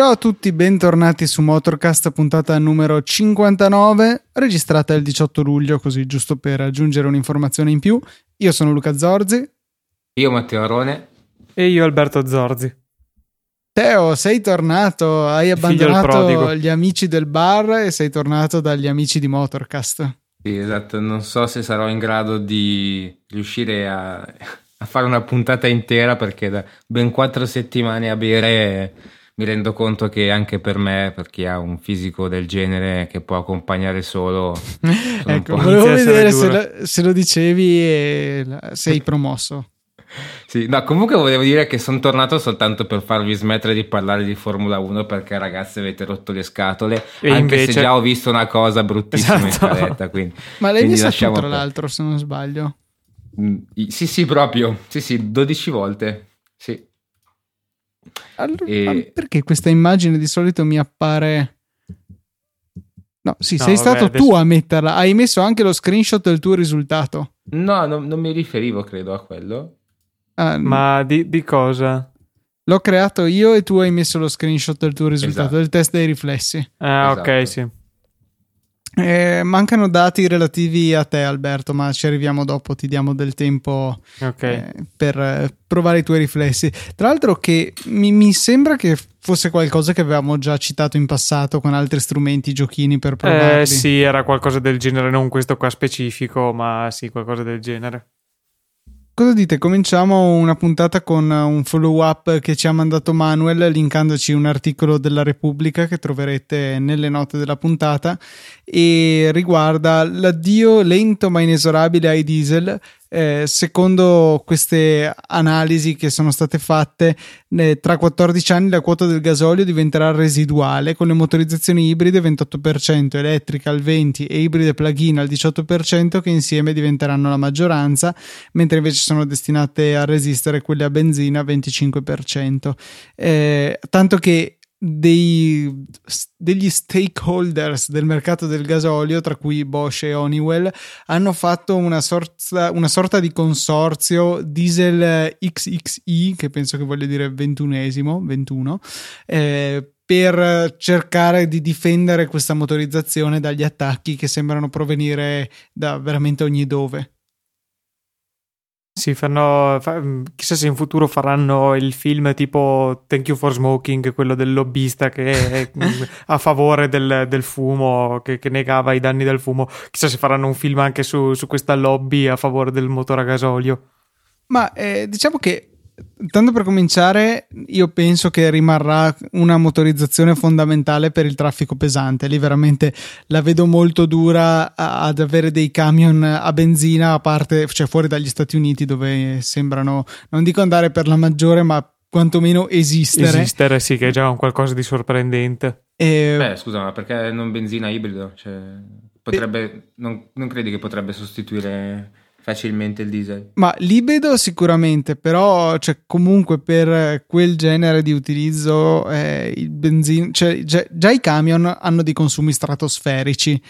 Ciao a tutti, bentornati su Motorcast, puntata numero 59, registrata il 18 luglio, così giusto per aggiungere un'informazione in più. Io sono Luca Zorzi. Io Matteo Arone. E io Alberto Zorzi. Teo, sei tornato, hai abbandonato gli amici del bar e sei tornato dagli amici di Motorcast. Sì, esatto, non so se sarò in grado di riuscire a, a fare una puntata intera perché da ben quattro settimane a bere mi rendo conto che anche per me, per chi ha un fisico del genere che può accompagnare solo, ecco, volevo vedere se lo, se lo, dicevi e sei promosso. Sì, no, comunque volevo dire che sono tornato soltanto per farvi smettere di parlare di Formula 1 perché ragazzi avete rotto le scatole, e anche invece... se già ho visto una cosa bruttissima esatto. in scaletta. Quindi, Ma l'hai vista tu tra l'altro, se non sbaglio? Mm, sì, sì, proprio. Sì, sì, 12 volte. Sì. Allora, e... Perché questa immagine di solito mi appare... No, sì, no, sei vabbè, stato adesso... tu a metterla. Hai messo anche lo screenshot del tuo risultato. No, no non mi riferivo, credo, a quello. Ah, Ma di, di, cosa? L'ho creato io e tu hai messo lo screenshot del tuo risultato, esatto. del test dei riflessi. Ah, esatto. ok, sì. Eh, mancano dati relativi a te, Alberto, ma ci arriviamo dopo. Ti diamo del tempo okay. eh, per eh, provare i tuoi riflessi. Tra l'altro, che mi, mi, sembra che fosse qualcosa che avevamo già citato in passato con altri strumenti, giochini per provare. Eh, sì, era qualcosa del genere, non questo qua specifico, ma sì, qualcosa del genere. Cosa dite? Cominciamo una puntata con un follow up che ci ha mandato Manuel, linkandoci un articolo della Repubblica che troverete nelle note della puntata e riguarda l'addio lento ma inesorabile ai diesel eh, secondo queste analisi che sono state fatte, eh, tra 14 anni la quota del gasolio diventerà residuale con le motorizzazioni ibride 28%, elettrica al 20% e ibride plug-in al 18% che insieme diventeranno la maggioranza, mentre invece sono destinate a resistere quelle a benzina 25%. Eh, tanto che dei, degli stakeholders del mercato del gasolio, tra cui Bosch e Honeywell, hanno fatto una sorta, una sorta di consorzio diesel XXI, che penso che voglia dire ventunesimo, 21, eh, per cercare di difendere questa motorizzazione dagli attacchi che sembrano provenire da veramente ogni dove. Sì, fanno, fa, mm, chissà se in futuro faranno il film tipo Thank You for Smoking, quello del lobbista che è mm, a favore del, del fumo, che, che, negava i danni del fumo. Chissà se faranno un film anche su, su questa lobby a favore del motore a gasolio. Ma eh, diciamo che Tanto per cominciare, io penso che rimarrà una motorizzazione fondamentale per il traffico pesante. Lì veramente la vedo molto dura ad avere dei camion a benzina, a parte, cioè fuori dagli Stati Uniti, dove sembrano, non dico andare per la maggiore, ma quantomeno esistere. Esistere, sì, che è già un qualcosa di sorprendente. E... Beh, scusa, ma perché non benzina ibrido? Cioè, potrebbe, non, non credi che potrebbe sostituire facilmente il diesel. Ma libido sicuramente, però cioè, comunque per quel genere di utilizzo eh, il benzina, cioè, già, già, i camion hanno dei consumi stratosferici.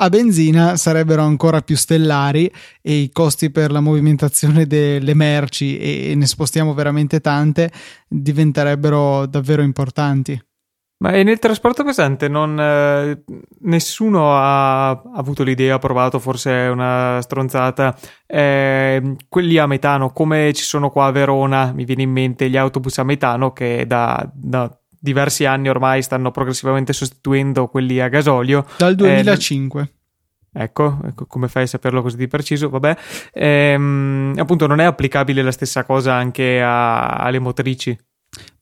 A benzina sarebbero ancora più stellari e i costi per la movimentazione delle merci, e ne spostiamo veramente tante, diventerebbero davvero importanti. Ma nel trasporto pesante non, eh, nessuno ha, ha, avuto l'idea, ha provato, forse è una stronzata, eh, quelli a metano, come ci sono qua a Verona, mi viene in mente gli autobus a metano che da, da diversi anni ormai stanno progressivamente sostituendo quelli a gasolio. Dal 2005. Eh, ecco, ecco, come fai a saperlo così di preciso? Vabbè, ehm, appunto non è applicabile la stessa cosa anche a, alle motrici.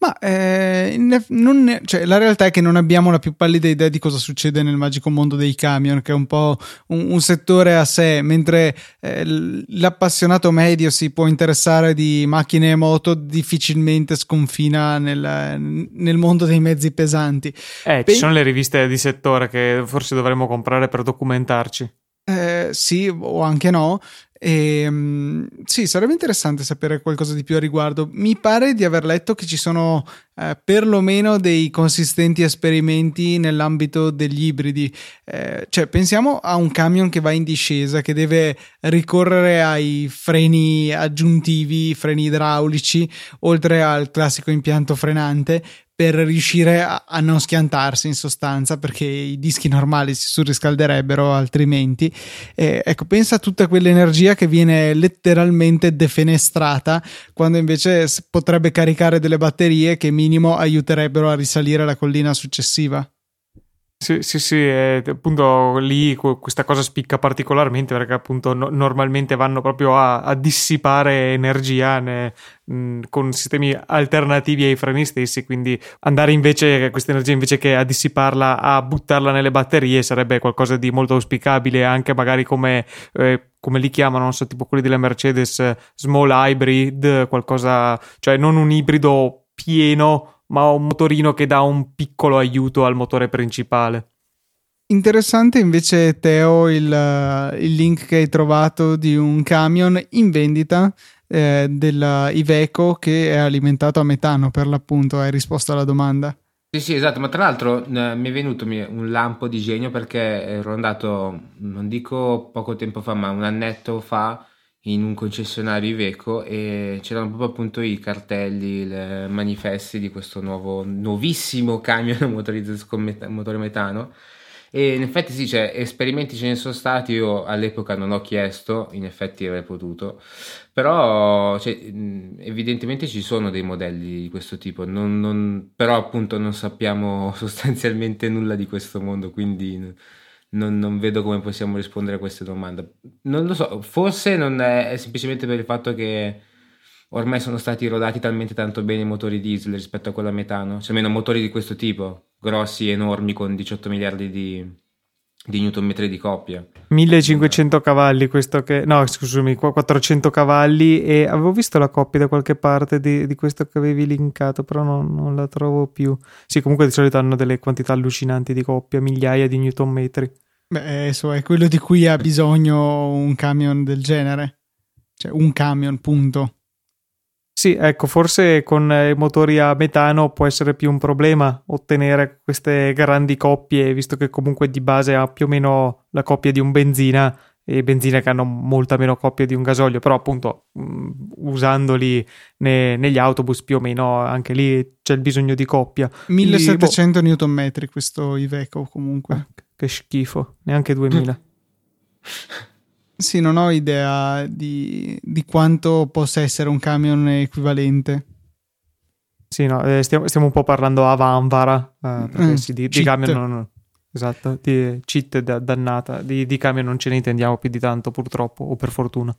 Ma eh, non, cioè, la realtà è che non abbiamo la più pallida idea di cosa succede nel magico mondo dei camion, che è un po' un, un settore a sé, mentre eh, l'appassionato medio si può interessare di macchine e moto, difficilmente sconfina nel, nel mondo dei mezzi pesanti. Eh, Pe- ci sono le riviste di settore che forse dovremmo comprare per documentarci. Eh, sì, o anche no. E, um, sì, sarebbe interessante sapere qualcosa di più a riguardo. Mi pare di aver letto che ci sono eh, perlomeno dei consistenti esperimenti nell'ambito degli ibridi. Eh, cioè, pensiamo a un camion che va in discesa, che deve ricorrere ai freni aggiuntivi, freni idraulici, oltre al classico impianto frenante per riuscire a, a, non schiantarsi in sostanza perché i dischi normali si surriscalderebbero altrimenti. Eh, ecco pensa a tutta quell'energia che viene letteralmente defenestrata quando invece potrebbe caricare delle batterie che minimo aiuterebbero a risalire la collina successiva sì, sì, sì, eh, appunto lì questa cosa spicca particolarmente perché appunto no, normalmente vanno proprio a, a dissipare energia ne, mh, con sistemi alternativi ai freni stessi, quindi andare invece questa energia invece che a dissiparla a buttarla nelle batterie sarebbe qualcosa di molto auspicabile anche magari come, eh, come li chiamano, non so, tipo quelli della Mercedes small hybrid, qualcosa, cioè non un ibrido pieno ma un motorino che dà un piccolo aiuto al motore principale. Interessante invece Teo il, il link che hai trovato di un camion in vendita eh, della Iveco che è alimentato a metano per l'appunto, hai risposto alla domanda. Sì, sì, esatto, ma tra l'altro eh, mi è venuto un lampo di genio perché ero andato, non dico poco tempo fa, ma un annetto fa in un concessionario Iveco e c'erano proprio appunto i cartelli, i manifesti di questo nuovo, nuovissimo camion motorizzato con met- motore metano. E in effetti sì, cioè, esperimenti ce ne sono stati, io all'epoca non ho chiesto, in effetti avrei potuto, però cioè, evidentemente ci sono dei modelli di questo tipo, non, non, però appunto non sappiamo sostanzialmente nulla di questo mondo, quindi non, non, vedo come possiamo rispondere a queste domande. Non lo so, forse non è, è, semplicemente per il fatto che ormai sono stati rodati talmente tanto bene i motori diesel rispetto a quello a metano, cioè almeno motori di questo tipo, grossi, enormi, con 18 miliardi di, di newton metri di coppia. 1500 cavalli questo che... No, scusami, 400 cavalli e avevo visto la coppia da qualche parte di, di questo che avevi linkato, però non, non, la trovo più. Sì, comunque di solito hanno delle quantità allucinanti di coppia, migliaia di newton metri. Beh, adesso è quello di cui ha bisogno un camion del genere. Cioè, un camion, punto. Sì, ecco, forse con i motori a metano può essere più un problema ottenere queste grandi coppie, visto che comunque di base ha più o meno la coppia di un benzina e benzine che hanno molta meno coppia di un gasolio, però appunto mh, mm, usandoli ne, negli autobus più o meno anche lì c'è il bisogno di coppia. 1700 boh. Nm questo Iveco comunque. Ah, che schifo, neanche 2000. sì, non ho idea di, di, quanto possa essere un camion equivalente. Sì, no, eh, stiamo, stiamo, un po' parlando a Vanvara, eh, perché mm, sì, di, di camion non, esatto, di cheat dannata, di, di camion non ce ne intendiamo più di tanto purtroppo, o per fortuna.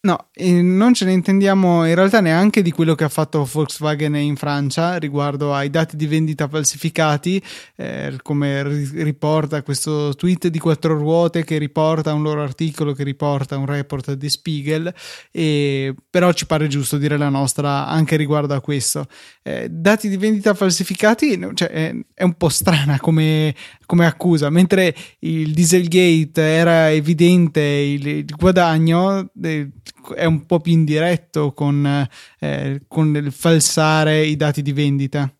No, non ce ne intendiamo in realtà neanche di quello che ha fatto Volkswagen in Francia riguardo ai dati di vendita falsificati, eh, come riporta questo tweet di quattro ruote che riporta un loro articolo, che riporta un report di Spiegel, e, però ci pare giusto dire la nostra anche riguardo a questo. Eh, dati di vendita falsificati cioè, è, è, un po' strana come, come, accusa, mentre il Dieselgate era evidente il, il guadagno. Eh, è un po' più indiretto con, eh, con il falsare i dati di vendita.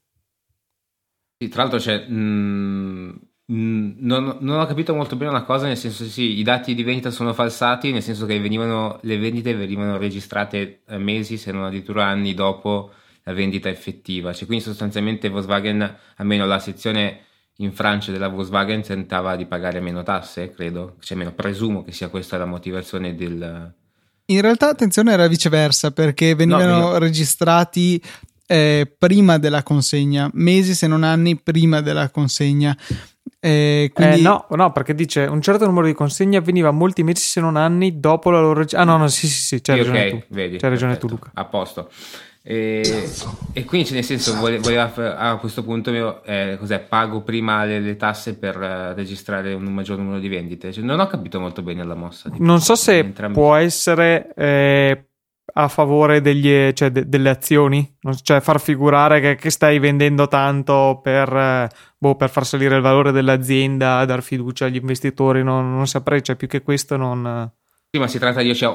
Sì, tra l'altro c'è... Mh, mh, non, non, ho capito molto bene una cosa, nel senso sì, i dati di vendita sono falsati, nel senso che venivano, le vendite venivano registrate eh, mesi, se non addirittura anni dopo la vendita effettiva. Cioè, quindi sostanzialmente Volkswagen, almeno la sezione in Francia della Volkswagen, tentava di pagare meno tasse, credo. Cioè, almeno presumo che sia questa la motivazione del, in realtà, attenzione, era viceversa perché venivano no, registrati eh, prima della consegna, mesi se non anni prima della consegna. Eh, quindi... eh, no, no, perché dice un certo numero di consegne avveniva molti mesi se non anni dopo la loro. Ah, no, no, sì, sì, sì, c'hai sì, ragione okay, tu. Vedi, c'hai ragione perfetto, tu, Luca. A posto. E, e, quindi nel senso voleva, a questo punto eh, cos'è, pago prima le, le tasse per uh, registrare un maggior numero di vendite. Cioè, non ho capito molto bene la mossa non so se entrambi. può essere eh, a favore degli, cioè, de, delle azioni? Cioè far figurare che, che stai vendendo tanto per, eh, boh, per, far salire il valore dell'azienda dar fiducia agli investitori non, non saprei. Cioè più che questo non Sì, ma si tratta di cioè,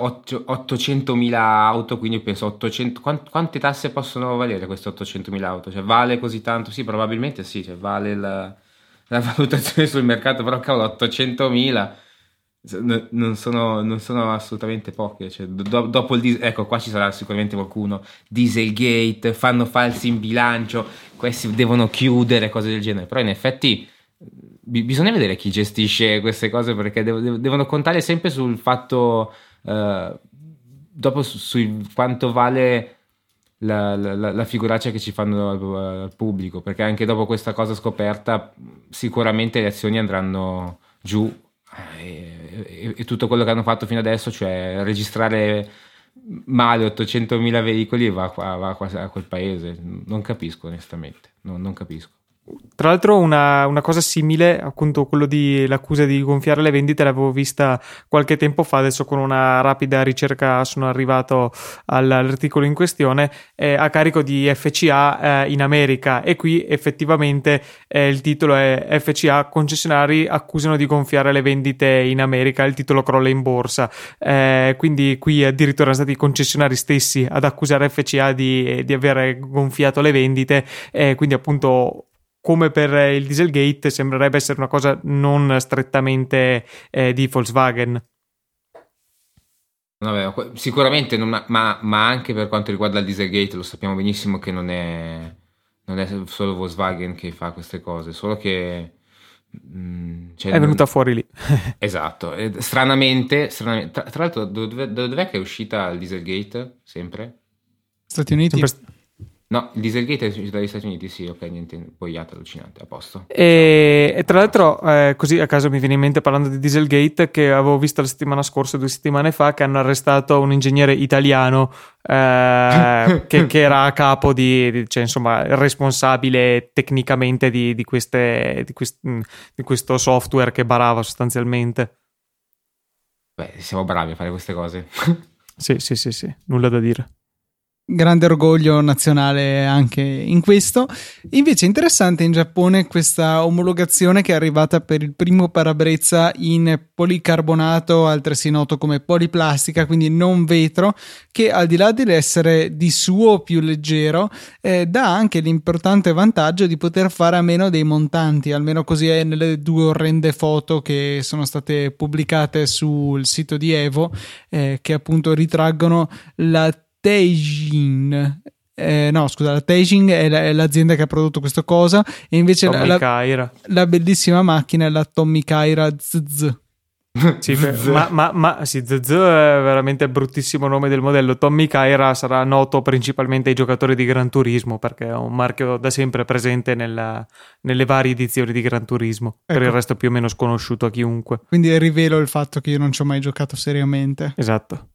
800.000 auto, quindi penso 800... Quant, quante tasse possono valere queste 800.000 auto? Cioè, vale così tanto? Sì, probabilmente sì, cioè, vale la, la valutazione sul mercato, però cavolo, 800.000 non sono, non sono, assolutamente poche. Cioè, do, dopo il diesel, ecco, qua ci sarà sicuramente qualcuno. Dieselgate, fanno falsi in bilancio, questi devono chiudere, cose del genere. Però in effetti b- bisogna vedere chi gestisce queste cose perché dev- devono contare sempre sul fatto, uh, dopo su, su, quanto vale la, la, la, figuraccia che ci fanno al, al pubblico. Perché anche dopo questa cosa scoperta, sicuramente le azioni andranno giù e, e, e, tutto quello che hanno fatto fino adesso, cioè registrare male 800.000 veicoli va, va, va a quel paese. Non capisco onestamente, non, non capisco. Tra l'altro una, una, cosa simile, appunto quello di l'accusa di gonfiare le vendite, l'avevo vista qualche tempo fa, adesso con una rapida ricerca sono arrivato all'articolo in questione, eh, a carico di FCA eh, in America. E qui effettivamente eh, il titolo è FCA concessionari accusano di gonfiare le vendite in America, il titolo crolla in borsa, eh, quindi qui addirittura sono stati i concessionari stessi ad accusare FCA di, di aver gonfiato le vendite, quindi appunto come per il Dieselgate sembrerebbe essere una cosa non strettamente eh, di Volkswagen. Vabbè, sicuramente, non, ma, ma, anche per quanto riguarda il Dieselgate, lo sappiamo benissimo che non è, non è solo Volkswagen che fa queste cose, solo che. Mh, mm, cioè, è venuta non... fuori lì. esatto, e, stranamente, stranamente tra, tra, l'altro, dove, dov'è che è uscita il Dieselgate? Sempre? Stati Uniti. Sempre, No, il Dieselgate è uscito dagli Stati Uniti, sì, ok, niente, boiata allucinante, a posto. E, e tra l'altro, eh, così a caso mi viene in mente parlando di Dieselgate, che avevo visto la settimana scorsa, due settimane fa, che hanno arrestato un ingegnere italiano eh, che, che, era a capo di, di, cioè insomma, responsabile tecnicamente di, di, queste, di, quest, mm, di questo software che barava sostanzialmente. Beh, siamo bravi a fare queste cose. sì, sì, sì, sì, nulla da dire grande orgoglio nazionale anche in questo. Invece è interessante in Giappone questa omologazione che è arrivata per il primo parabrezza in policarbonato, altresì noto come poliplastica, quindi non vetro, che al di là dell'essere di suo più leggero, eh, dà anche l'importante vantaggio di poter fare a meno dei montanti, almeno così è nelle due orrende foto che sono state pubblicate sul sito di Evo, eh, che appunto ritraggono la Teijin. Eh, no, scusa, la Teijin è, la, è, l'azienda che ha prodotto questa cosa e invece la, la, la, bellissima macchina è la Tommy Kaira ZZ. sì, ma, ma, ma sì, ZZ è veramente il bruttissimo nome del modello. Tommy Kaira sarà noto principalmente ai giocatori di Gran Turismo perché è un marchio da sempre presente nella, nelle varie edizioni di Gran Turismo. Ecco. Per il resto più o meno sconosciuto a chiunque. Quindi rivelo il fatto che io non ci ho mai giocato seriamente. Esatto.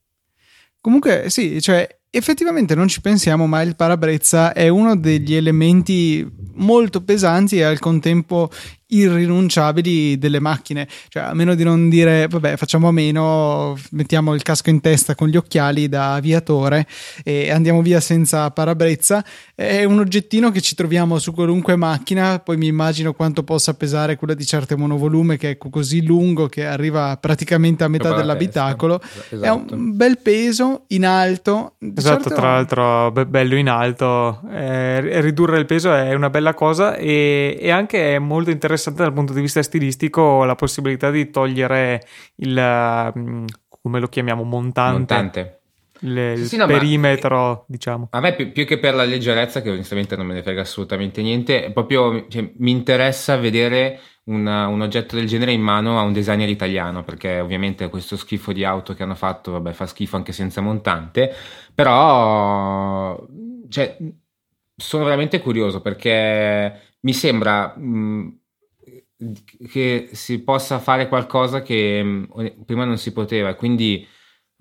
Comunque, sì, cioè effettivamente non ci pensiamo, ma il parabrezza è uno degli elementi molto pesanti e al contempo irrinunciabili delle macchine, cioè a meno di non dire vabbè facciamo a meno, mettiamo il casco in testa con gli occhiali da aviatore e andiamo via senza parabrezza, è un oggettino che ci troviamo su qualunque macchina, poi mi immagino quanto possa pesare quella di certe monovolume che è così lungo che arriva praticamente a metà dell'abitacolo, esatto. è un bel peso in alto. Esatto, certo... tra l'altro be- bello in alto, eh, ridurre il peso è una bella cosa e, e anche è molto interessante interessante dal punto di vista stilistico la possibilità di togliere il mm, come lo chiamiamo montante, montante. Le, sì, il no, perimetro ma, diciamo a me più, più, che per la leggerezza che onestamente non me ne frega assolutamente niente proprio cioè, mi interessa vedere una, un oggetto del genere in mano a un designer italiano perché ovviamente questo schifo di auto che hanno fatto vabbè fa schifo anche senza montante però cioè, sono veramente curioso perché mi sembra mh, che si possa fare qualcosa che mm, prima non si poteva. Quindi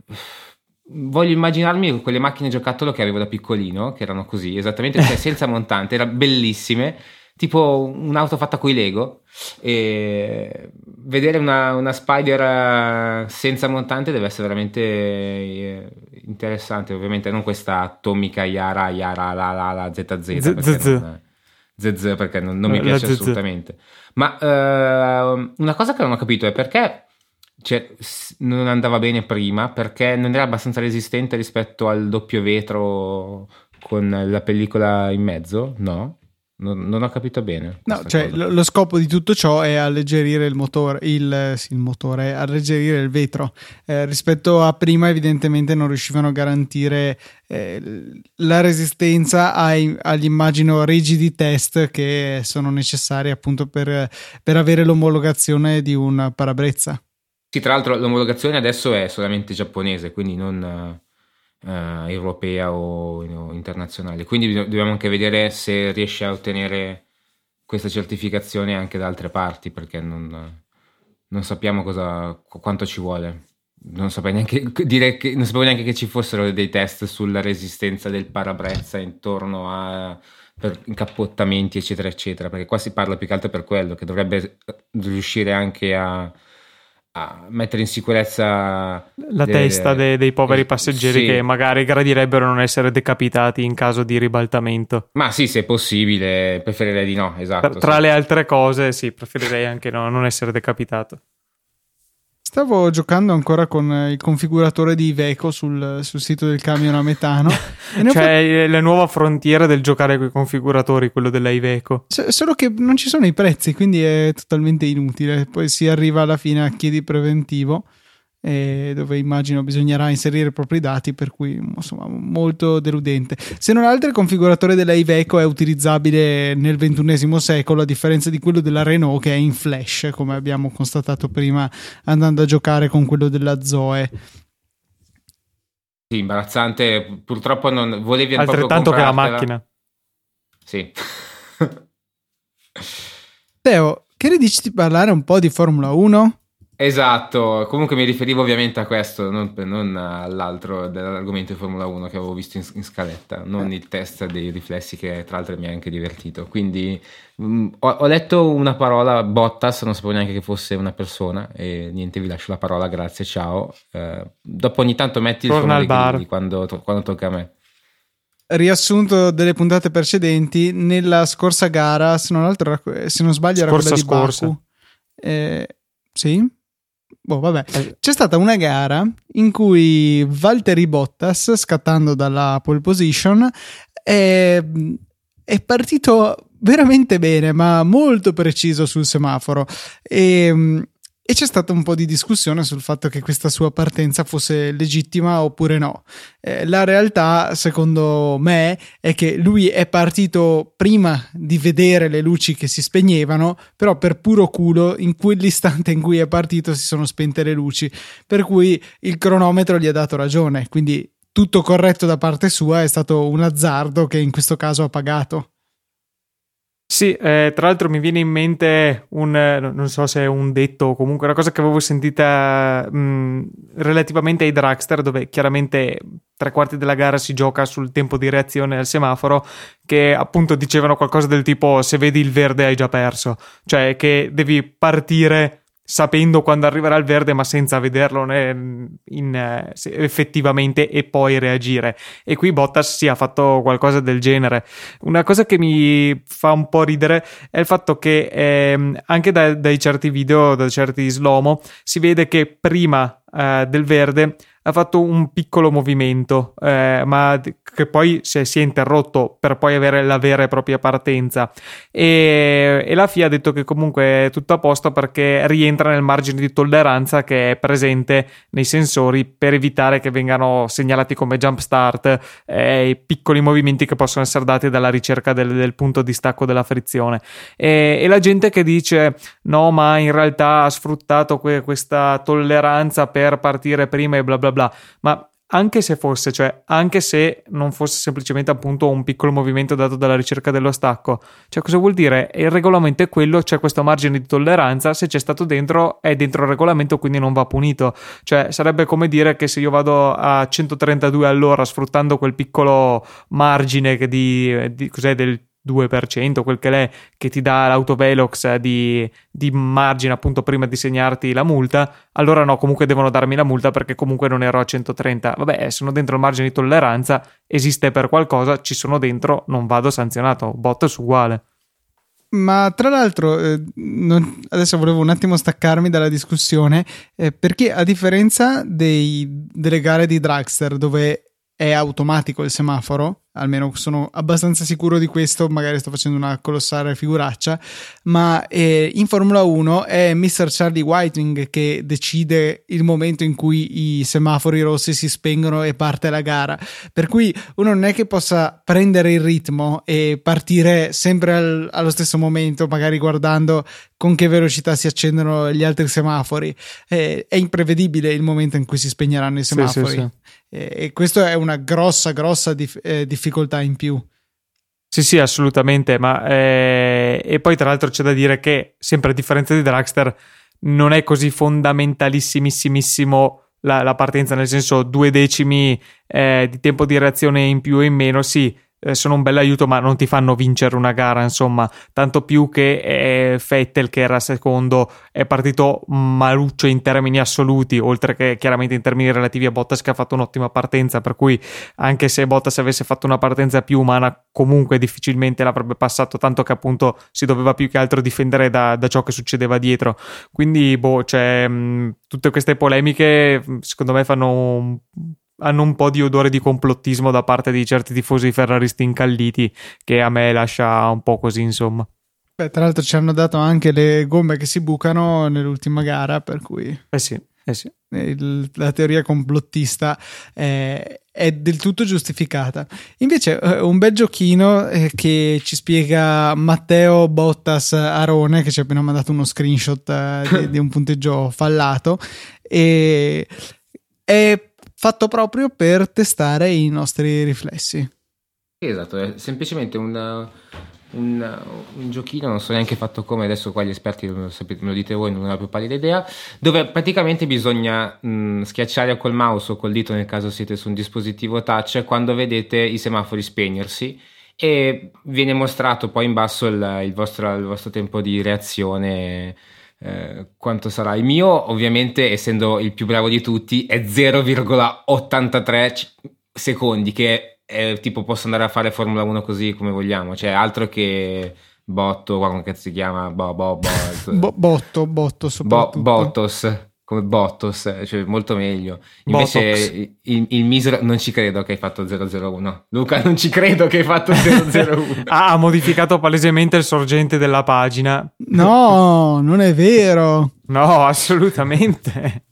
voglio immaginarmi quelle macchine giocattolo che avevo da piccolino, che erano così, esattamente cioè senza montante, erano bellissime, tipo un'auto fatta con i Lego. E vedere una, una, Spider eh, senza montante deve essere veramente eh, interessante. Ovviamente non questa atomica Yara Yara la la la ZZ. Z- ZZ perché non, non mi piace assolutamente. Ma uh, una cosa che non ho capito è perché cioè, non andava bene prima perché non era abbastanza resistente rispetto al doppio vetro con la pellicola in mezzo? No? Non, non ho capito bene. No, cioè lo, lo, scopo di tutto ciò è alleggerire il motore, il, sì, il motore, alleggerire il vetro. Eh, rispetto a prima, evidentemente non riuscivano a garantire eh, la resistenza ai, agli immagino rigidi test che sono necessari appunto per, per avere l'omologazione di un parabrezza. Sì, tra l'altro l'omologazione adesso è solamente giapponese, quindi non eh, europea o, internazionale. Quindi dobbiamo anche vedere se riesce a ottenere questa certificazione anche da altre parti, perché non, non sappiamo cosa, quanto ci vuole. Non sapevo, neanche, che, non sapevo neanche che ci fossero dei test sulla resistenza del parabrezza intorno a per incappottamenti, eccetera, eccetera, perché qua si parla più che altro per quello, che dovrebbe riuscire anche a mettere in sicurezza la delle, testa dei, dei poveri passeggeri sì. che magari gradirebbero non essere decapitati in caso di ribaltamento. Ma sì, se è possibile, preferirei di no, esatto. Tra, tra le altre cose, sì, preferirei anche no, non essere decapitato. Stavo giocando ancora con il configuratore di Iveco sul, sul sito del camion a metano. cioè, fa... la nuova frontiera del giocare con i configuratori, quello della Iveco. S- solo che non ci sono i prezzi, quindi è totalmente inutile. Poi si arriva alla fine a chiedi preventivo eh, dove immagino bisognerà inserire i propri dati, per cui insomma molto deludente. Se non altro il configuratore della Iveco è utilizzabile nel XXI secolo, a differenza di quello della Renault che è in flash, come abbiamo constatato prima andando a giocare con quello della Zoe. Sì, imbarazzante, purtroppo non volevi Altrettanto che la macchina. Sì. Teo, che ne dici di parlare un po' di Formula 1? Esatto, comunque mi riferivo ovviamente a questo, non, non all'altro dell'argomento di Formula 1 che avevo visto in, in scaletta, non il test dei riflessi che tra l'altro mi ha anche divertito. Quindi mh, mm, ho, ho, letto una parola, Bottas, non sapevo neanche che fosse una persona e niente, vi lascio la parola, grazie, ciao. Eh, dopo ogni tanto metti il suono dei grilli quando, quando tocca a me riassunto delle puntate precedenti, nella scorsa gara, se non, altro, se non sbaglio, era scorsa, quella di scorsa. Baku. Eh, sì, Boh, vabbè. Eh. C'è stata una gara in cui Valtteri Bottas, scattando dalla pole position, è, è partito veramente bene, ma molto preciso sul semaforo. E e c'è stata un po' di discussione sul fatto che questa sua partenza fosse legittima oppure no. Eh, la realtà, secondo me, è che lui è partito prima di vedere le luci che si spegnevano, però per puro culo, in quell'istante in cui è partito si sono spente le luci, per cui il cronometro gli ha dato ragione. Quindi tutto corretto da parte sua, è stato un azzardo che in questo caso ha pagato. Sì, eh, tra l'altro mi viene in mente un, non so se è un detto o comunque una cosa che avevo sentita mh, relativamente ai dragster, dove chiaramente tre quarti della gara si gioca sul tempo di reazione al semaforo, che appunto dicevano qualcosa del tipo se vedi il verde hai già perso, cioè che devi partire sapendo quando arriverà il verde, ma senza vederlo in, in, effettivamente e poi reagire. E qui Bottas sì ha fatto qualcosa del genere. Una cosa che mi fa un po' ridere è il fatto che eh, anche da, dai certi video, da certi slomo, si vede che prima eh, del verde ha fatto un piccolo movimento, eh, ma che poi si è, si è, interrotto per poi avere la vera e propria partenza. E, e, la FIA ha detto che comunque è tutto a posto perché rientra nel margine di tolleranza che è presente nei sensori per evitare che vengano segnalati come jump start eh, i piccoli movimenti che possono essere dati dalla ricerca del, del punto di stacco della frizione. E, e, la gente che dice no, ma in realtà ha sfruttato que- questa tolleranza per partire prima e bla bla bla. Bla, ma anche se fosse, cioè anche se non fosse semplicemente appunto un piccolo movimento dato dalla ricerca dello stacco, cioè cosa vuol dire? Il regolamento è quello, c'è questo margine di tolleranza, se c'è stato dentro è dentro il regolamento quindi non va punito, cioè sarebbe come dire che se io vado a 132 all'ora sfruttando quel piccolo margine di, di cos'è del 2%, quel che è, che ti dà l'autovelox di, di margine appunto prima di segnarti la multa, allora no, comunque devono darmi la multa perché comunque non ero a 130. Vabbè, sono dentro il margine di tolleranza, esiste per qualcosa, ci sono dentro, non vado sanzionato, bot su uguale. Ma tra l'altro, eh, non, adesso volevo un attimo staccarmi dalla discussione, eh, perché a differenza dei, delle gare di Dragster, dove è automatico il semaforo, almeno sono abbastanza sicuro di questo, magari sto facendo una colossale figuraccia, ma eh, in Formula 1 è Mr. Charlie Whiting che decide il momento in cui i semafori rossi si spengono e parte la gara, per cui uno non è che possa prendere il ritmo e partire sempre al, allo stesso momento, magari guardando con che velocità si accendono gli altri semafori, eh, è imprevedibile il momento in cui si spegneranno i semafori. Sì, sì, sì. E questa è una grossa, grossa dif- eh, difficoltà in più. Sì, sì, assolutamente. Ma, eh, e poi, tra l'altro, c'è da dire che, sempre a differenza di Dragster, non è così fondamentalissimissimo la, la partenza, nel senso due decimi eh, di tempo di reazione in più o in meno, sì eh, sono un bel aiuto, ma non ti fanno vincere una gara, insomma, tanto più che eh, Fettel, che era secondo, è partito maluccio in termini assoluti, oltre che chiaramente in termini relativi a Bottas che ha fatto un'ottima partenza, per cui anche se Bottas avesse fatto una partenza più umana, comunque difficilmente l'avrebbe passato, tanto che appunto si doveva più che altro difendere da, da ciò che succedeva dietro. Quindi, boh, cioè, mh, tutte queste polemiche secondo me fanno un hanno un po' di odore di complottismo da parte di certi tifosi ferraristi incalliti che a me lascia un po' così, insomma. Beh, tra l'altro ci hanno dato anche le gomme che si bucano nell'ultima gara, per cui... Eh sì, eh sì. Il, la teoria complottista è, è, del tutto giustificata. Invece, eh, un bel giochino eh, che ci spiega Matteo Bottas Arone, che ci ha appena mandato uno screenshot eh, di, di, un punteggio fallato, e è fatto proprio per testare i nostri riflessi. Esatto, è semplicemente un, un, un, giochino, non so neanche fatto come, adesso qua gli esperti me lo dite voi, non ho più pallida idea, dove praticamente bisogna mh, schiacciare col mouse o col dito nel caso siete su un dispositivo touch quando vedete i semafori spegnersi e viene mostrato poi in basso il, il, vostro, il vostro tempo di reazione eh, quanto sarà. Il mio, ovviamente, essendo il più bravo di tutti, è 0,83 secondi, che è, tipo posso andare a fare Formula 1 così come vogliamo, cioè altro che botto, come cazzo si chiama? Bo, bo, bo, bo, botto, botto soprattutto. Bo, bottos come Bottos, cioè molto meglio. Invece il, il, misero non ci credo che hai fatto 001. Luca, non ci credo che hai fatto 001. ah, ha modificato palesemente il sorgente della pagina. No, non è vero. No, assolutamente.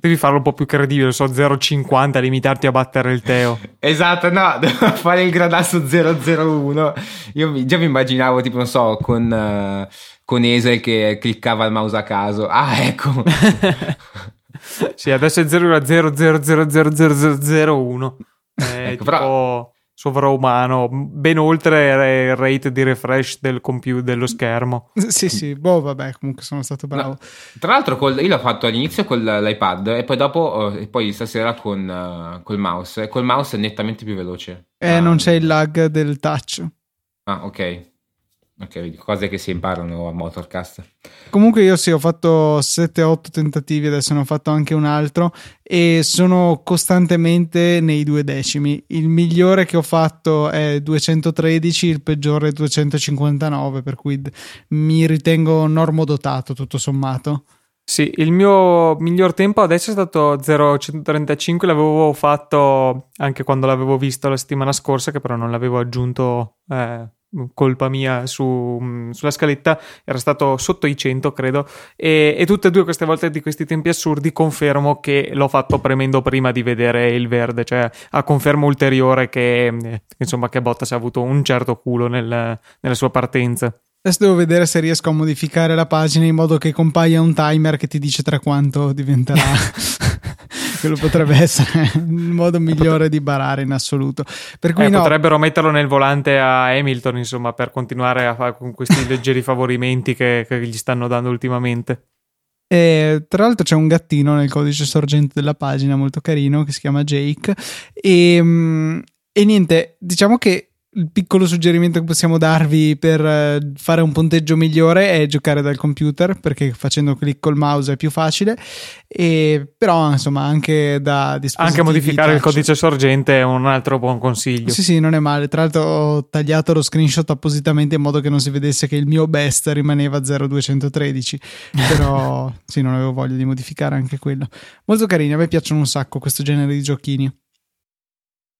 Devi farlo un po' più credibile, so 0,50, limitarti a battere il Teo. Esatto, no, devo fare il gradasso 001. Io già mi immaginavo, tipo, non so, con... Uh, con Esel che cliccava il mouse a caso. Ah, ecco. sì, adesso è 0,000000001. È ecco, tipo però... sovraumano, ben oltre il rate di refresh del computer dello schermo. Sì, sì, boh, vabbè, comunque sono stato bravo. No, tra l'altro, col, io l'ho fatto all'inizio con l'iPad e poi dopo, e poi stasera con uh, col mouse. E col mouse è nettamente più veloce. Eh, ah, non c'è il lag del touch. Ah, ok. Ok, cose che si imparano a Motorcast. Comunque io sì, ho fatto 7-8 tentativi, adesso ne ho fatto anche un altro e sono costantemente nei due decimi. Il migliore che ho fatto è 213, il peggiore è 259, per cui mi ritengo normodotato tutto sommato. Sì, il mio miglior tempo adesso è stato 0,135, l'avevo fatto anche quando l'avevo visto la settimana scorsa, che però non l'avevo aggiunto eh, colpa mia su, sulla scaletta era stato sotto i 100 credo e, e, tutte e due queste volte di questi tempi assurdi confermo che l'ho fatto premendo prima di vedere il verde cioè a conferma ulteriore che eh, insomma che Bottas ha avuto un certo culo nel, nella sua partenza Adesso devo vedere se riesco a modificare la pagina in modo che compaia un timer che ti dice tra quanto diventerà. Quello potrebbe essere il modo migliore di barare in assoluto. Per cui eh, no. Potrebbero metterlo nel volante a Hamilton, insomma, per continuare a fare con questi leggeri favorimenti che, che gli stanno dando ultimamente. E, tra l'altro c'è un gattino nel codice sorgente della pagina molto carino che si chiama Jake e, mm, e niente, diciamo che il piccolo suggerimento che possiamo darvi per eh, fare un punteggio migliore è giocare dal computer perché facendo clic col mouse è più facile. E però insomma anche da anche modificare touch. il codice sorgente è un altro buon consiglio. Sì sì non è male. Tra l'altro ho tagliato lo screenshot appositamente in modo che non si vedesse che il mio best rimaneva 0213 però sì non avevo voglia di modificare anche quello. Molto carini a me piacciono un sacco questo genere di giochini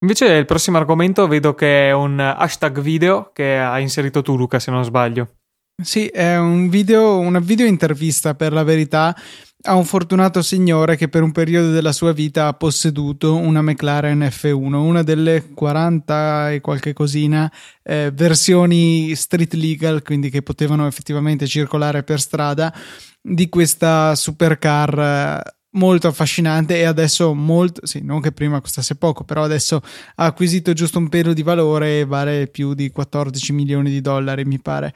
Invece il prossimo argomento vedo che è un hashtag video che ha inserito tu Luca se non sbaglio. Sì, è un video, una video intervista per la verità a un fortunato signore che per un periodo della sua vita ha posseduto una McLaren F1, una delle 40 e qualche cosina eh, versioni street legal, quindi che potevano effettivamente circolare per strada di questa supercar molto affascinante e adesso molto, sì, non che prima costasse poco, però adesso ha acquisito giusto un pelo di valore e vale più di 14 milioni di dollari, mi pare.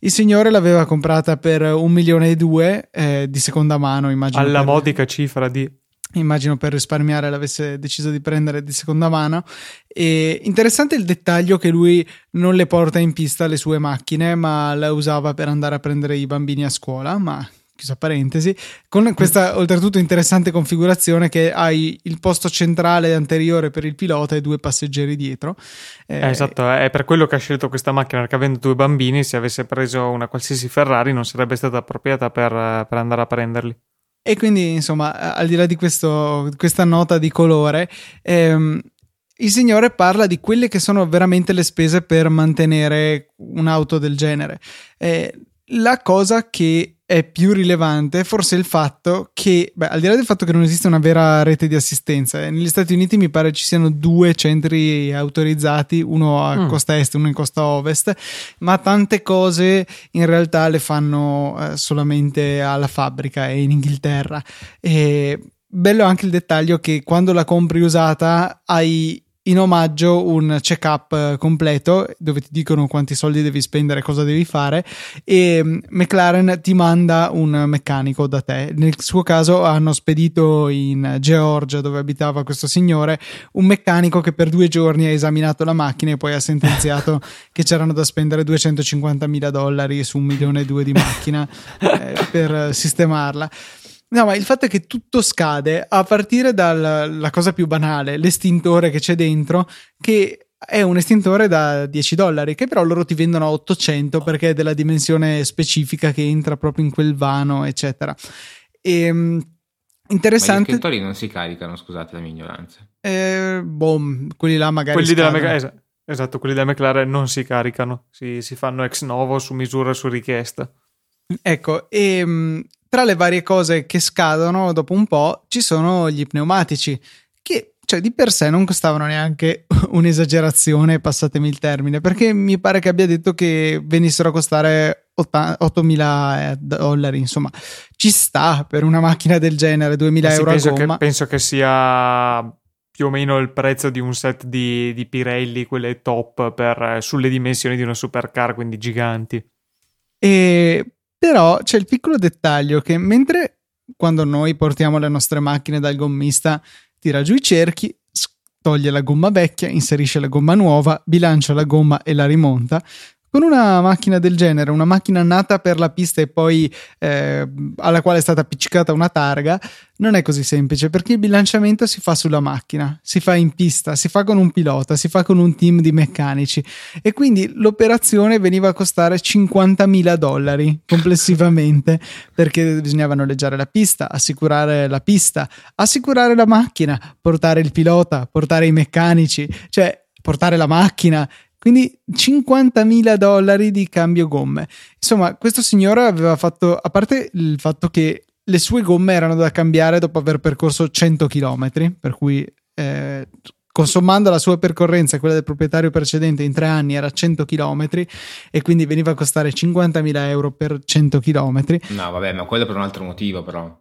Il signore l'aveva comprata per un milione e due eh, di seconda mano, immagino. Alla per... modica cifra di immagino per risparmiare l'avesse deciso di prendere di seconda mano. E interessante il dettaglio che lui non le porta in pista le sue macchine, ma la usava per andare a prendere i bambini a scuola. Ma chiusa parentesi, con questa oltretutto interessante configurazione che hai il posto centrale anteriore per il pilota e due passeggeri dietro. Eh, eh, esatto, è per quello che ha scelto questa macchina, perché avendo due bambini, se avesse preso una qualsiasi Ferrari non sarebbe stata appropriata per, per andare a prenderli. E quindi, insomma, al di là di questo, questa nota di colore, ehm, il signore parla di quelle che sono veramente le spese per mantenere un'auto del genere. Eh, la cosa che è più rilevante forse il fatto che, beh, al di là del fatto che non esiste una vera rete di assistenza, eh, negli Stati Uniti mi pare ci siano due centri autorizzati, uno a mm. costa est e uno in costa ovest, ma tante cose in realtà le fanno eh, solamente alla fabbrica e in Inghilterra. E bello anche il dettaglio che quando la compri usata hai in omaggio un check-up completo dove ti dicono quanti soldi devi spendere, cosa devi fare e mm, McLaren ti manda un meccanico da te. Nel suo caso hanno spedito in Georgia dove abitava questo signore un meccanico che per due giorni ha esaminato la macchina e poi ha sentenziato che c'erano da spendere 250 mila dollari su un milione e due di macchina eh, per sistemarla. No, ma il fatto è che tutto scade a partire dalla cosa più banale, l'estintore che c'è dentro, che è un estintore da 10 dollari, che però loro ti vendono a 800 perché è della dimensione specifica che entra proprio in quel vano, eccetera. E, ehm, interessante. Ma gli estintori non si caricano, scusate la mia ignoranza. Eh, boh, quelli là magari. Quelli della McLaren, esatto, quelli della McLaren non si caricano, si, si fanno ex novo su misura su richiesta. Ecco, e ehm, tra le varie cose che scadono dopo un po' ci sono gli pneumatici, che cioè, di per sé non costavano neanche un'esagerazione, passatemi il termine, perché mi pare che abbia detto che venissero a costare 8.000 eh, dollari, insomma, ci sta per una macchina del genere, 2.000 sì, euro penso. Che, penso che sia più o meno il prezzo di un set di, di Pirelli, quelle top per, sulle dimensioni di una supercar, quindi giganti. E però c'è il piccolo dettaglio che mentre quando noi portiamo le nostre macchine dal gommista, tira giù i cerchi, toglie la gomma vecchia, inserisce la gomma nuova, bilancia la gomma e la rimonta, con una macchina del genere, una macchina nata per la pista e poi eh, alla quale è stata appiccicata una targa, non è così semplice perché il bilanciamento si fa sulla macchina, si fa in pista, si fa con un pilota, si fa con un team di meccanici. E quindi l'operazione veniva a costare 50.000 dollari complessivamente perché bisognava noleggiare la pista, assicurare la pista, assicurare la macchina, portare il pilota, portare i meccanici, cioè portare la macchina quindi 50.000 dollari di cambio gomme. Insomma, questo signore aveva fatto, a parte il fatto che le sue gomme erano da cambiare dopo aver percorso 100 km, per cui eh, consommando la sua percorrenza e quella del proprietario precedente in tre anni era 100 km e quindi veniva a costare 50.000 euro per 100 km. No, vabbè, ma quello per un altro motivo, però.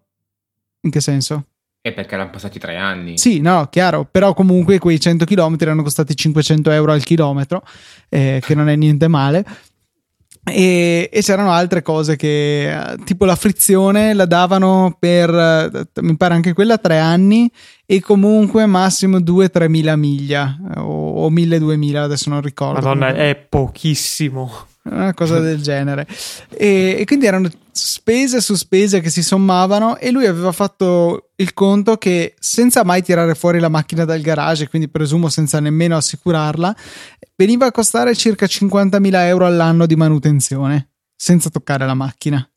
In che senso? E perché erano passati tre anni. Sì, no, chiaro, però comunque quei 100 km erano costati 500 euro al chilometro, eh, che non è niente male. E, e, c'erano altre cose che tipo la frizione la davano per mi pare anche quella tre anni e comunque massimo 2-3 mila miglia o, o 1000-2000 adesso non ricordo madonna è pochissimo una cosa del genere e, e, quindi erano spese su spese che si sommavano e lui aveva fatto il conto che senza mai tirare fuori la macchina dal garage quindi presumo senza nemmeno assicurarla veniva a costare circa 50.000 euro all'anno di manutenzione senza toccare la macchina.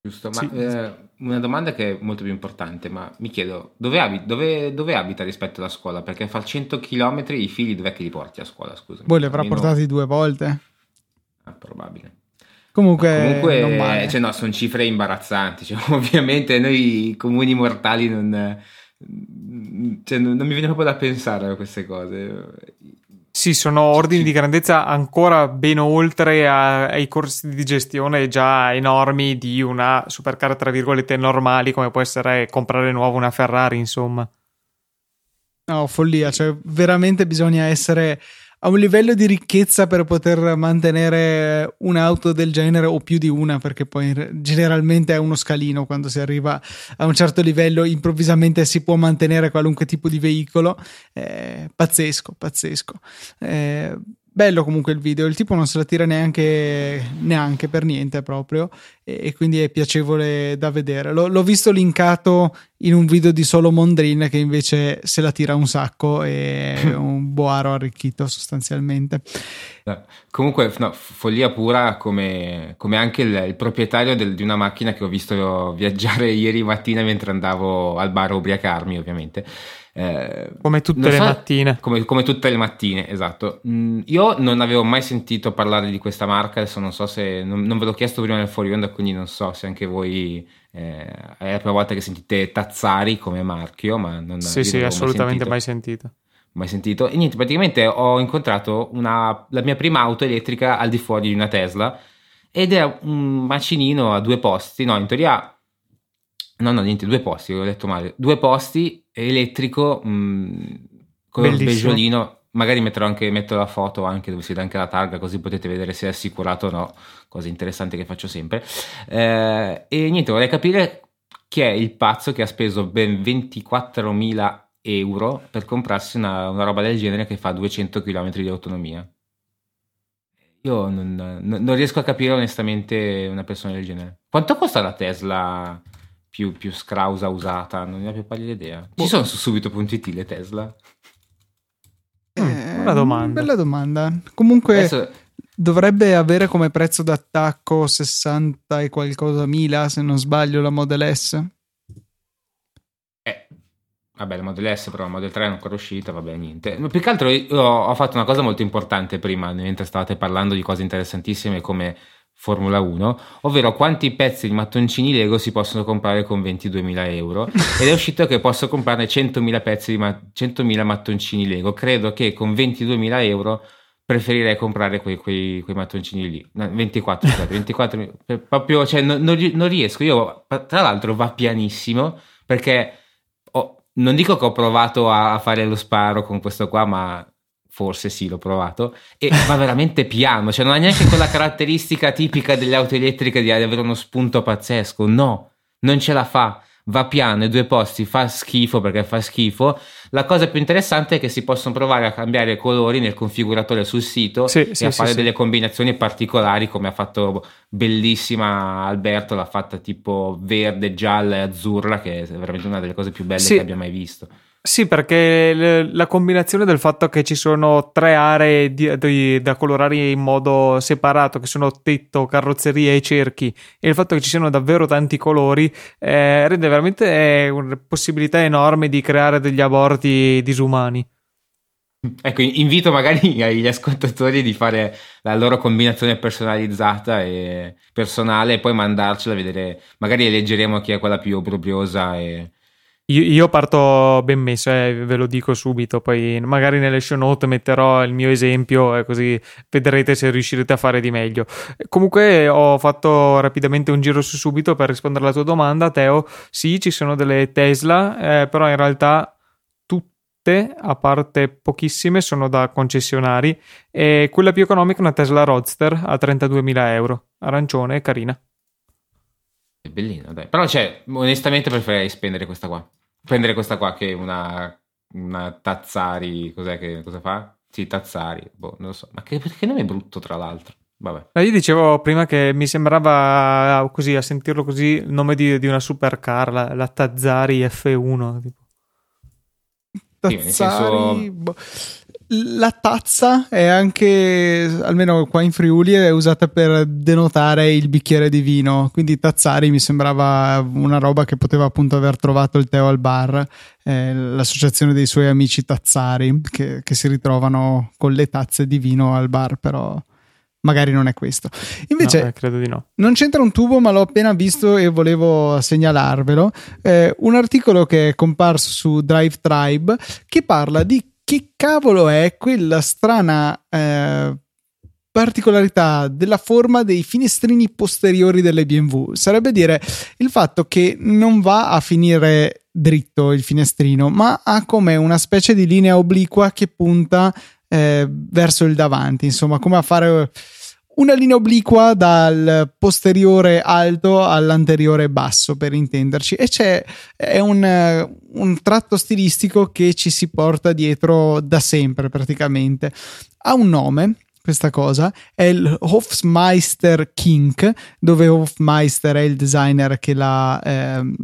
Giusto ma sì. eh, una domanda che è molto più importante ma mi chiedo dove, abita, dove, dove abita rispetto alla scuola? Perché fa 100 km i figli dov'è che li porti a scuola scusa? Voi li avrà Almeno... portati due volte. Ah, probabile Comunque, Comunque cioè, no, sono cifre imbarazzanti. Cioè, ovviamente noi comuni mortali non, cioè, non, mi viene proprio da pensare a queste cose. Sì, sono ordini di grandezza ancora ben oltre a, ai corsi di gestione già enormi di una supercar, tra virgolette, normali, come può essere comprare nuovo una Ferrari, insomma. No, follia, cioè veramente bisogna essere a un livello di ricchezza per poter mantenere un'auto del genere o più di una, perché poi generalmente è uno scalino quando si arriva a un certo livello, improvvisamente si può mantenere qualunque tipo di veicolo. Eh, pazzesco, pazzesco. Eh, bello comunque il video, il tipo non se la tira neanche, neanche per niente proprio e, e quindi è piacevole da vedere. L'ho, l'ho, visto linkato in un video di Solo Mondrin che invece se la tira un sacco e è un boaro arricchito sostanzialmente. Comunque, no, follia pura come, come anche il, il proprietario del, di una macchina che ho visto viaggiare ieri mattina mentre andavo al bar a ubriacarmi ovviamente eh, come tutte le so, mattine. Come, come, tutte le mattine, esatto. Mm, io non avevo mai sentito parlare di questa marca, adesso non so se... Non, non ve l'ho chiesto prima nel fuori onda, quindi non so se anche voi... Eh, è la prima volta che sentite Tazzari come marchio, ma non... Sì, sì, assolutamente mai sentito. mai sentito. E niente, praticamente ho incontrato una, la mia prima auto elettrica al di fuori di una Tesla ed è un macinino a due posti, no, in teoria No, no, niente, due posti, ho detto male. Due posti, elettrico, mh, mm, con il beggiolino. Magari metterò anche, metto la foto anche dove si vede anche la targa, così potete vedere se è assicurato o no. Cosa interessante che faccio sempre. Eh, e niente, vorrei capire chi è il pazzo che ha speso ben 24.000 euro per comprarsi una, una roba del genere che fa 200 km di autonomia. Io non, non, riesco a capire onestamente una persona del genere. Quanto costa la Tesla più, più scrausa usata, non ne ho più pallida idea. Ci boh. sono su subito.it le Tesla? Eh, una domanda. Bella domanda. Comunque Adesso... dovrebbe avere come prezzo d'attacco 60 e qualcosa mila, se non sbaglio, la Model S. Eh, vabbè, la Model S, però la Model 3 è ancora uscita, vabbè, niente. Ma più che altro io ho fatto una cosa molto importante prima, mentre stavate parlando di cose interessantissime come Formula 1, ovvero quanti pezzi di mattoncini Lego si possono comprare con 22.000 euro ed è uscito che posso comprare 100.000 pezzi di ma- 100.000 mattoncini Lego. Credo che con 22.000 euro preferirei comprare quei, quei, quei mattoncini lì. No, 24, scusate, 24, proprio, cioè, no, non, non, riesco. Io, tra l'altro, va pianissimo perché ho, non dico che ho provato a fare lo sparo con questo qua, ma forse sì, l'ho provato, e va veramente piano, cioè non ha neanche quella caratteristica tipica delle auto elettriche di avere uno spunto pazzesco, no, non ce la fa, va piano, i due posti, fa schifo perché fa schifo. La cosa più interessante è che si possono provare a cambiare i colori nel configuratore sul sito sì, e sì, a fare sì, delle combinazioni particolari come ha fatto bellissima Alberto, l'ha fatta tipo verde, gialla e azzurra, che è veramente una delle cose più belle che abbia mai visto. Sì, perché la combinazione del fatto che ci sono tre aree di, di, da colorare in modo separato, che sono tetto, carrozzeria e cerchi, e il fatto che ci siano davvero tanti colori, eh, rende veramente eh, una possibilità enorme di creare degli aborti disumani. Ecco, invito magari agli ascoltatori di fare la loro combinazione personalizzata e personale e poi mandarcela a vedere, magari eleggeremo chi è quella più obbrobriosa e io, io, parto ben messo, eh, ve lo dico subito, poi magari nelle show note metterò il mio esempio e così vedrete se riuscirete a fare di meglio. Comunque ho fatto rapidamente un giro su subito per rispondere alla tua domanda, Teo. Sì, ci sono delle Tesla, eh, però in realtà tutte, a parte pochissime, sono da concessionari e quella più economica è una Tesla Roadster a 32.000 euro, arancione e carina. È bellina, dai. Però, cioè, onestamente preferirei spendere questa qua. Prendere questa qua che una, una Tazzari, cos'è che cosa fa? Sì, Tazzari, boh, non lo so. Ma che, perché nome è brutto, tra l'altro? Vabbè. Io dicevo prima che mi sembrava così, a sentirlo così, il nome di, di una supercar, la, la Tazzari F1. Tipo. Tazzari, senso... boh. La tazza è anche, almeno qua in Friuli, è usata per denotare il bicchiere di vino. Quindi Tazzari mi sembrava una roba che poteva appunto aver trovato il Teo al bar, eh, l'associazione dei suoi amici Tazzari, che, che si ritrovano con le tazze di vino al bar, però magari non è questo. Invece, no, eh, credo di no. Non c'entra un tubo, ma l'ho appena visto e volevo segnalarvelo. Eh, un articolo che è comparso su Drive Tribe che parla di che cavolo è quella strana eh, particolarità della forma dei finestrini posteriori delle BMW. Sarebbe dire il fatto che non va a finire dritto il finestrino, ma ha come una specie di linea obliqua che punta eh, verso il davanti, insomma, come a fare una linea obliqua dal posteriore alto all'anteriore basso per intenderci. E c'è è un, un, tratto stilistico che ci si porta dietro da sempre praticamente. Ha un nome questa cosa è il Hofmeister Kink dove Hofmeister è il designer che l'ha eh,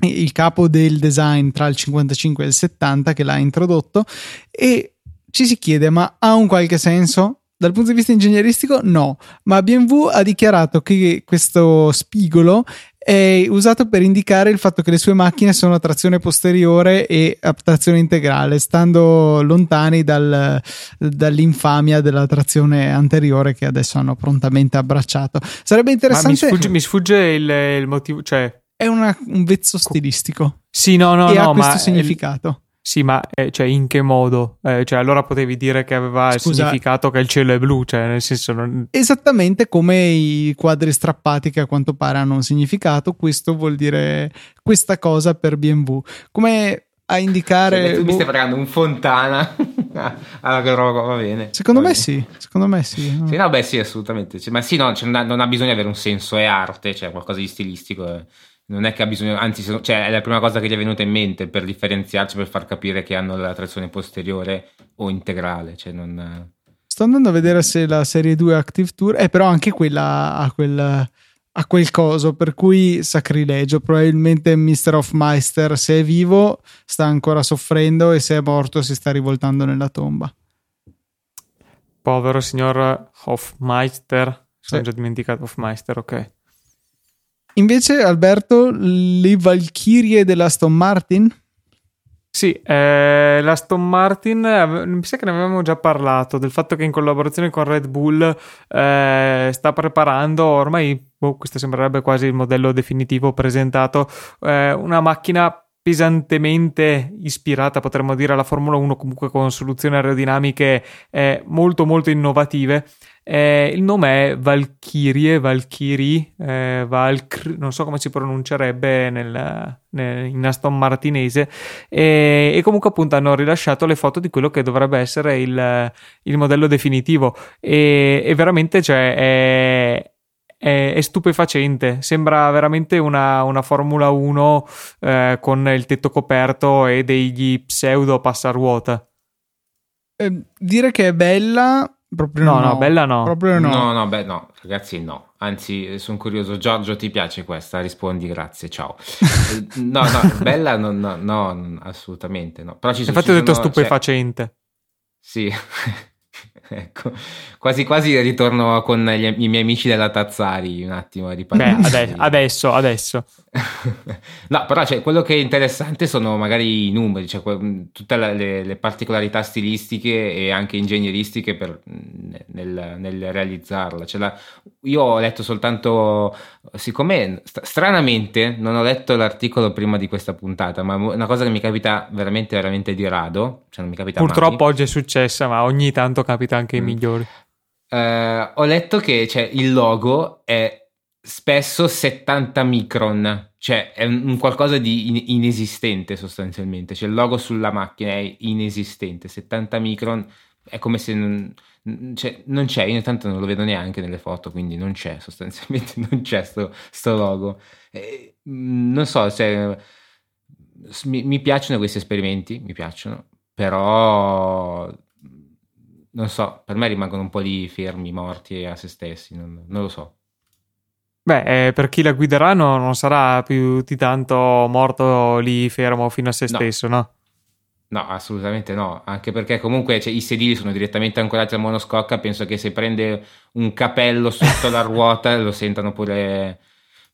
il capo del design tra il 55 e il 70 che l'ha introdotto. E ci si chiede ma ha un qualche senso dal punto di vista ingegneristico, no, ma BMW ha dichiarato che questo spigolo è usato per indicare il fatto che le sue macchine sono a trazione posteriore e a trazione integrale, stando lontani dal, dall'infamia della trazione anteriore che adesso hanno prontamente abbracciato. Sarebbe interessante. Mi sfugge, mi sfugge, il, il motivo, cioè. È una, un vezzo stilistico. Sì, no, no, e no. ha questo significato. Sì, ma eh, cioè, in che modo? Eh, cioè, allora potevi dire che aveva Scusa, il significato che il cielo è blu, cioè, nel senso. Non... Esattamente come i quadri strappati che a quanto pare hanno un significato, questo vuol dire questa cosa per BMW. Come a indicare. Cioè, tu mi stai parlando un fontana. allora, roba va bene. Secondo va me bene. sì. Secondo me sì. Sì, no, beh, sì, assolutamente. Ma sì, no, cioè, non ha bisogno di avere un senso, è arte, cioè qualcosa di stilistico. È non è che ha bisogno, anzi, cioè, è la prima cosa che gli è venuta in mente per differenziarci, per far capire che hanno la trazione posteriore o integrale. Cioè non... Sto andando a vedere se la serie 2 Active Tour, eh, però anche quella ha quel, ha quel coso, per cui sacrilegio. Probabilmente Mr. Hofmeister, se è vivo, sta ancora soffrendo e se è morto si sta rivoltando nella tomba. Povero signor Hofmeister, sono sì. già dimenticato Hofmeister, ok. Invece, Alberto, le Valchirie dell'Aston Martin? Sì, eh, l'Aston Martin, mi sa che ne avevamo già parlato, del fatto che in collaborazione con Red Bull eh, sta preparando, ormai boh, questo sembrerebbe quasi il modello definitivo presentato, eh, una macchina pesantemente ispirata, potremmo dire, alla Formula 1, comunque con soluzioni aerodinamiche eh, molto molto innovative. Eh, il nome è Valkyrie, Valkyrie, eh, Valkyr, non so come si pronuncerebbe nel, nel, in Aston Martinese, e, e, comunque appunto hanno rilasciato le foto di quello che dovrebbe essere il, il modello definitivo e, e veramente cioè, è, è, è stupefacente. Sembra veramente una, una Formula 1 eh, con il tetto coperto e degli pseudo passaruota. Eh, dire che è bella. Proprio no, no, no, bella no. Proprio no. No, no, beh, no, ragazzi, no. Anzi, sono curioso. Giorgio, ti piace questa? Rispondi, grazie, ciao. no, no, bella, no, no, no assolutamente no. Però ci sono, Infatti, ho detto sono, stupefacente. Cioè, sì, ecco, quasi quasi ritorno con gli, i miei amici della Tazzari un attimo a riparare. Beh, adesso, adesso. no, però cioè, quello che è interessante sono magari i numeri, cioè tutte le, le particolarità stilistiche e anche ingegneristiche per, nel, nel, realizzarla. Cioè la, io ho letto soltanto, siccome stranamente non ho letto l'articolo prima di questa puntata, ma una cosa che mi capita veramente, veramente di rado, cioè non mi capita Purtroppo mai. oggi è successa, ma ogni tanto capita anche ai mm. migliori. Uh, ho letto che cioè, il logo è spesso 70 micron cioè è un qualcosa di in- inesistente sostanzialmente, cioè il logo sulla macchina è inesistente, 70 micron è come se non, cioè, non c'è, io intanto non lo vedo neanche nelle foto, quindi non c'è sostanzialmente, non c'è sto, sto logo. Eh, non so, cioè, mi, mi piacciono questi esperimenti, mi piacciono, però non so, per me rimangono un po' lì fermi, morti a se stessi, non, non lo so. Beh, eh, per chi la guiderà no, non sarà più di tanto morto lì fermo fino a se stesso, no? No, assolutamente no, anche perché comunque cioè, i sedili sono direttamente ancorati al monoscocca, penso che se prende un capello sotto la ruota lo sentano pure,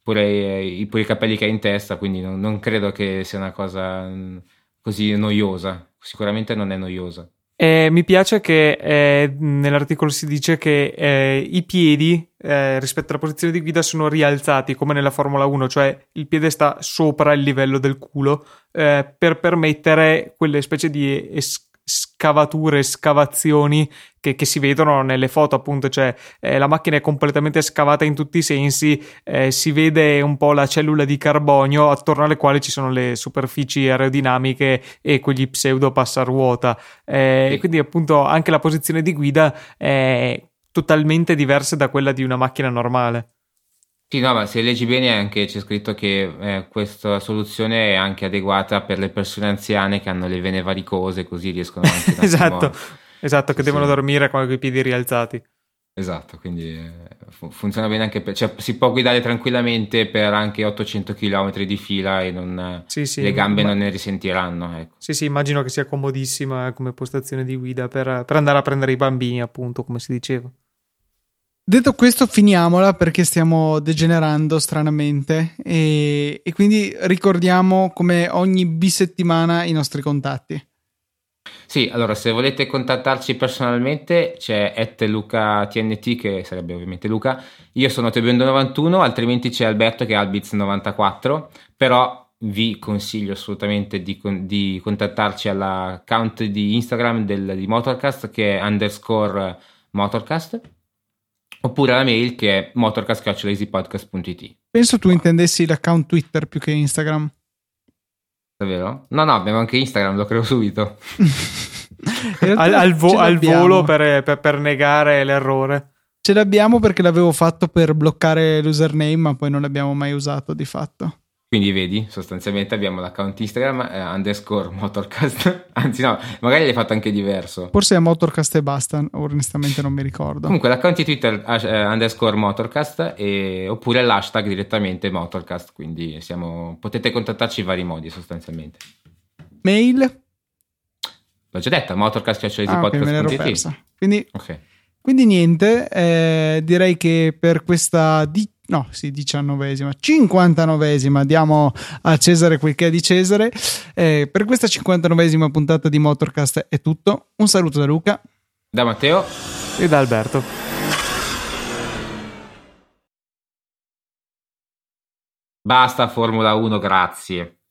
pure, pure, i capelli che ha in testa, quindi non, non credo che sia una cosa mm, così noiosa, sicuramente non è noiosa. Eh, mi piace che eh, nell'articolo si dice che eh, i piedi eh, rispetto alla posizione di guida sono rialzati come nella Formula 1, cioè il piede sta sopra il livello del culo eh, per permettere quelle specie di es- scavature, scavazioni che, che, si vedono nelle foto, appunto, cioè eh, la macchina è completamente scavata in tutti i sensi, eh, si vede un po' la cellula di carbonio attorno alle quali ci sono le superfici aerodinamiche e quegli pseudo passaruota. Eh, e quindi, appunto, anche la posizione di guida è totalmente diversa da quella di una macchina normale. Sì, no, ma se leggi bene anche c'è scritto che eh, questa soluzione è anche adeguata per le persone anziane che hanno le vene varicose, così riescono anche a Esatto, esatto, che sì. devono dormire con i piedi rialzati. Esatto, quindi eh, funziona bene anche per... cioè si può guidare tranquillamente per anche 800 km di fila e non, sì, sì, le gambe ma... non ne risentiranno. Ecco. Sì, sì, immagino che sia comodissima come postazione di guida per, per andare a prendere i bambini, appunto, come si diceva. Detto questo, finiamola perché stiamo degenerando stranamente e, e, quindi ricordiamo come ogni bisettimana i nostri contatti. Sì, allora se volete contattarci personalmente c'è LucaTNT che sarebbe ovviamente Luca, io sono Tebiondo91, altrimenti c'è Alberto che è Albiz94, però vi consiglio assolutamente di, di contattarci all'account di Instagram del, di Motorcast che è underscore Motorcast oppure la mail che è motorcast.easypodcast.it. Penso tu intendessi l'account Twitter più che Instagram. Davvero? No, no, abbiamo anche Instagram, lo creo subito. al, al, vo- al volo per, per, per, negare l'errore. Ce l'abbiamo perché l'avevo fatto per bloccare l'username, ma poi non l'abbiamo mai usato di fatto. Quindi vedi, sostanzialmente abbiamo l'account Instagram eh, underscore motorcast, anzi no, magari l'hai fatto anche diverso. Forse è motorcast e basta, onestamente non mi ricordo. Comunque l'account di Twitter eh, underscore motorcast e, oppure l'hashtag direttamente motorcast, quindi siamo, potete contattarci in vari modi sostanzialmente. Mail? L'ho già detto, motorcast.podcast.it ah, quindi, okay. quindi niente, eh, direi che per questa di no, sì, diciannovesima, cinquantanovesima, diamo a Cesare quel che è di Cesare. Eh, per questa cinquantanovesima puntata di Motorcast è tutto. Un saluto da Luca, da Matteo e da Alberto. Basta Formula 1, grazie.